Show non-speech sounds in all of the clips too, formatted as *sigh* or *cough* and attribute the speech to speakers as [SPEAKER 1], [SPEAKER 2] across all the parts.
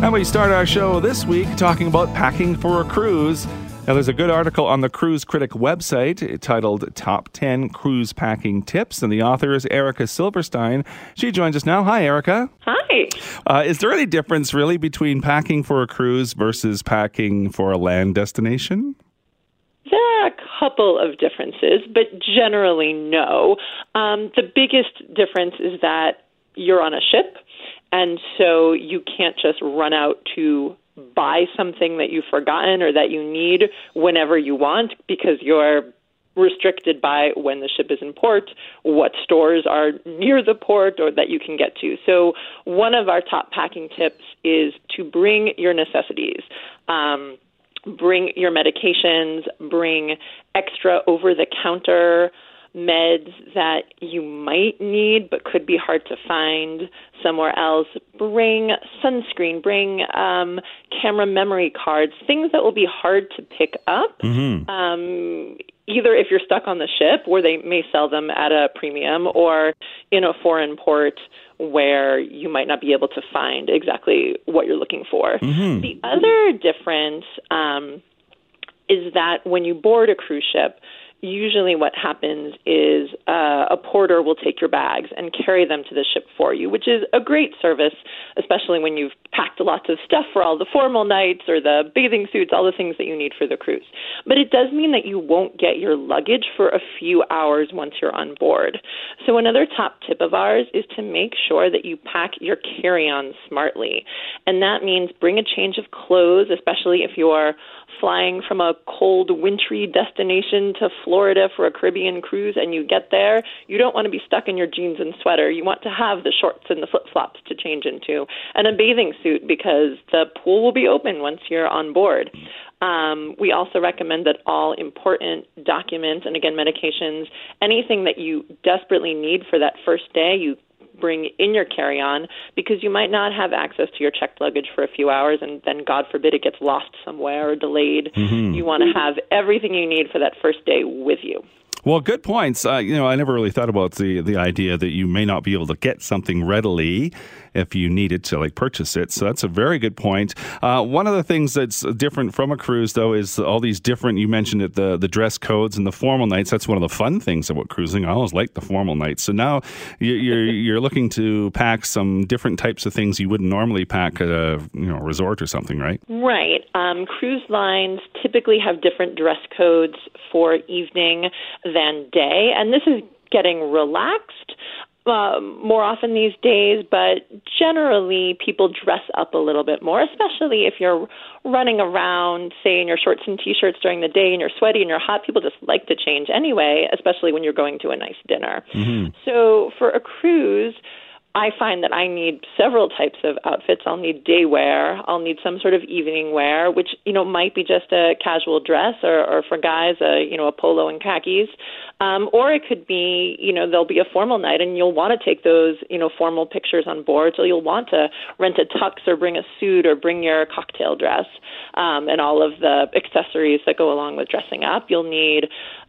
[SPEAKER 1] and we start our show this week talking about packing for a cruise. Now, there's a good article on the Cruise Critic website titled Top 10 Cruise Packing Tips, and the author is Erica Silverstein. She joins us now. Hi, Erica.
[SPEAKER 2] Hi.
[SPEAKER 1] Uh, is there any difference really between packing for a cruise versus packing for a land destination?
[SPEAKER 2] There are a couple of differences, but generally, no. Um, the biggest difference is that you're on a ship, and so you can't just run out to buy something that you've forgotten or that you need whenever you want because you're restricted by when the ship is in port, what stores are near the port or that you can get to. So, one of our top packing tips is to bring your necessities. Um, bring your medications, bring extra over the counter meds that you might need but could be hard to find somewhere else. Bring sunscreen, bring um, camera memory cards, things that will be hard to pick up.
[SPEAKER 1] Mm-hmm.
[SPEAKER 2] Um, either if you're stuck on the ship, where they may sell them at a premium, or in a foreign port where you might not be able to find exactly what you're looking for.
[SPEAKER 1] Mm-hmm.
[SPEAKER 2] The other difference um, is that when you board a cruise ship, usually what happens is uh, a porter will take your bags and carry them to the ship for you, which is a great service, especially when you've packed lots of stuff for all the formal nights or the bathing suits, all the things that you need for the cruise. But it does mean that you won't get your luggage for a few hours once you're on board. So another top tip of ours is to make sure that you pack your carry-on smartly. And that means bring a change of clothes, especially if you're flying from a cold, wintry destination to Florida for a Caribbean cruise and you get there, you don't want to be stuck in your jeans and sweater. You want to have the shorts and the flip flops to change into and a bathing suit because the pool will be open once you're on board. Um, we also recommend that all important documents and again medications, anything that you desperately need for that first day, you bring in your carry on because you might not have access to your checked luggage for a few hours and then, God forbid, it gets lost somewhere or delayed.
[SPEAKER 1] Mm-hmm.
[SPEAKER 2] You want to have everything you need for that first day with you.
[SPEAKER 1] Well, good points. Uh, you know, I never really thought about the the idea that you may not be able to get something readily if you needed to like purchase it. So that's a very good point. Uh, one of the things that's different from a cruise, though, is all these different. You mentioned it, the the dress codes and the formal nights. That's one of the fun things about cruising. I always like the formal nights. So now you're *laughs* you're looking to pack some different types of things you wouldn't normally pack at a you know resort or something, right?
[SPEAKER 2] Right. Um, cruise lines typically have different dress codes for evening than day, and this is getting relaxed. Uh, more often these days, but generally people dress up a little bit more, especially if you're running around, say, in your shorts and t-shirts during the day and you're sweaty and you're hot. People just like to change anyway, especially when you're going to a nice dinner.
[SPEAKER 1] Mm-hmm.
[SPEAKER 2] So for a cruise, I find that I need several types of outfits. I'll need day wear. I'll need some sort of evening wear, which you know might be just a casual dress, or, or for guys, a you know a polo and khakis, um, or it could be you know there'll be a formal night, and you'll want to take those you know formal pictures on board. So you'll want to rent a tux or bring a suit or bring your cocktail dress um, and all of the accessories that go along with dressing up. You'll need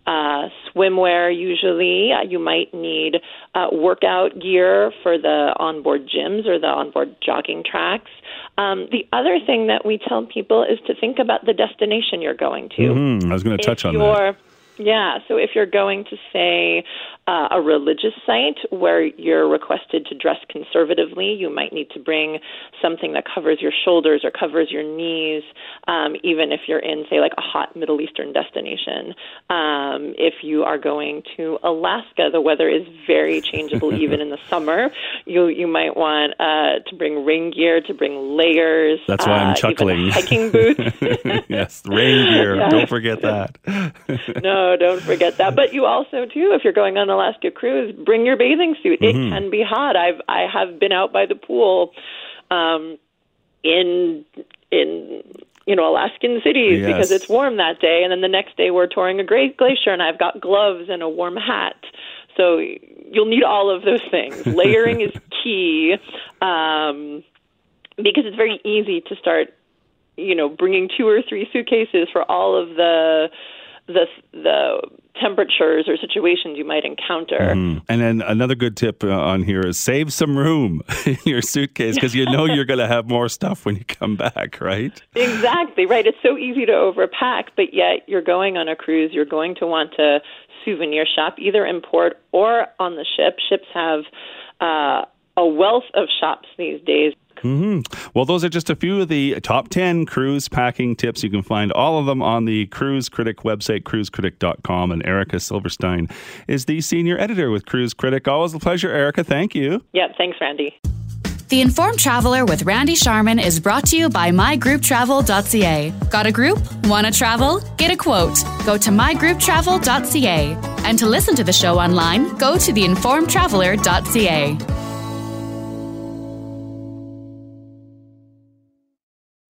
[SPEAKER 2] uh, swimwear usually. Uh, you might need uh, workout gear for the onboard gyms or the onboard jogging tracks. Um, the other thing that we tell people is to think about the destination you're going to.
[SPEAKER 1] Mm-hmm. I was going to touch on that.
[SPEAKER 2] Yeah, so if you're going to say uh, a religious site where you're requested to dress conservatively, you might need to bring something that covers your shoulders or covers your knees, um, even if you're in, say, like a hot Middle Eastern destination. Um, if you are going to Alaska, the weather is very changeable *laughs* even in the summer. You you might want uh, to bring rain gear, to bring layers.
[SPEAKER 1] That's why I'm
[SPEAKER 2] uh,
[SPEAKER 1] chuckling.
[SPEAKER 2] hiking boots. *laughs*
[SPEAKER 1] yes, rain gear. *laughs*
[SPEAKER 2] Yeah.
[SPEAKER 1] Don't forget that.
[SPEAKER 2] no, don't forget that. But you also too, if you're going on an Alaska cruise, bring your bathing suit. It
[SPEAKER 1] Mhm.
[SPEAKER 2] can be hot. I've I have been out by the pool, um, in in you know, Alaskan cities
[SPEAKER 1] Yes.
[SPEAKER 2] because it's warm that day. And then the next day we're touring a great glacier and I've got gloves and a warm hat. So you'll need all of those things. *laughs* Layering is key um, because it's very easy to start, you know, bringing two or three suitcases for all of the the the temperatures or situations you might encounter.
[SPEAKER 1] Mm. And then another good tip uh, on here is save some room *laughs* in your suitcase because you know you're going to have more stuff when you come back, right?
[SPEAKER 2] Exactly, right. It's so easy to overpack, but yet you're going on a cruise, you're going to want to souvenir shop either in port or on the ship. Ships have uh, a wealth of shops these days.
[SPEAKER 1] Hmm Well, those are just a few of the top 10 cruise packing tips. You can find all of them on the Cruise Critic website, cruisecritic.com. And Erica Silverstein is the senior editor with Cruise Critic. Always a pleasure, Erica. Thank you.
[SPEAKER 2] Yep, thanks, Randy.
[SPEAKER 3] The Informed Traveler with Randy Sharman is brought to you by mygrouptravel.ca. Got a group? Want to travel? Get a quote. Go to mygrouptravel.ca. And to listen to the show online, go to theinformedtraveler.ca.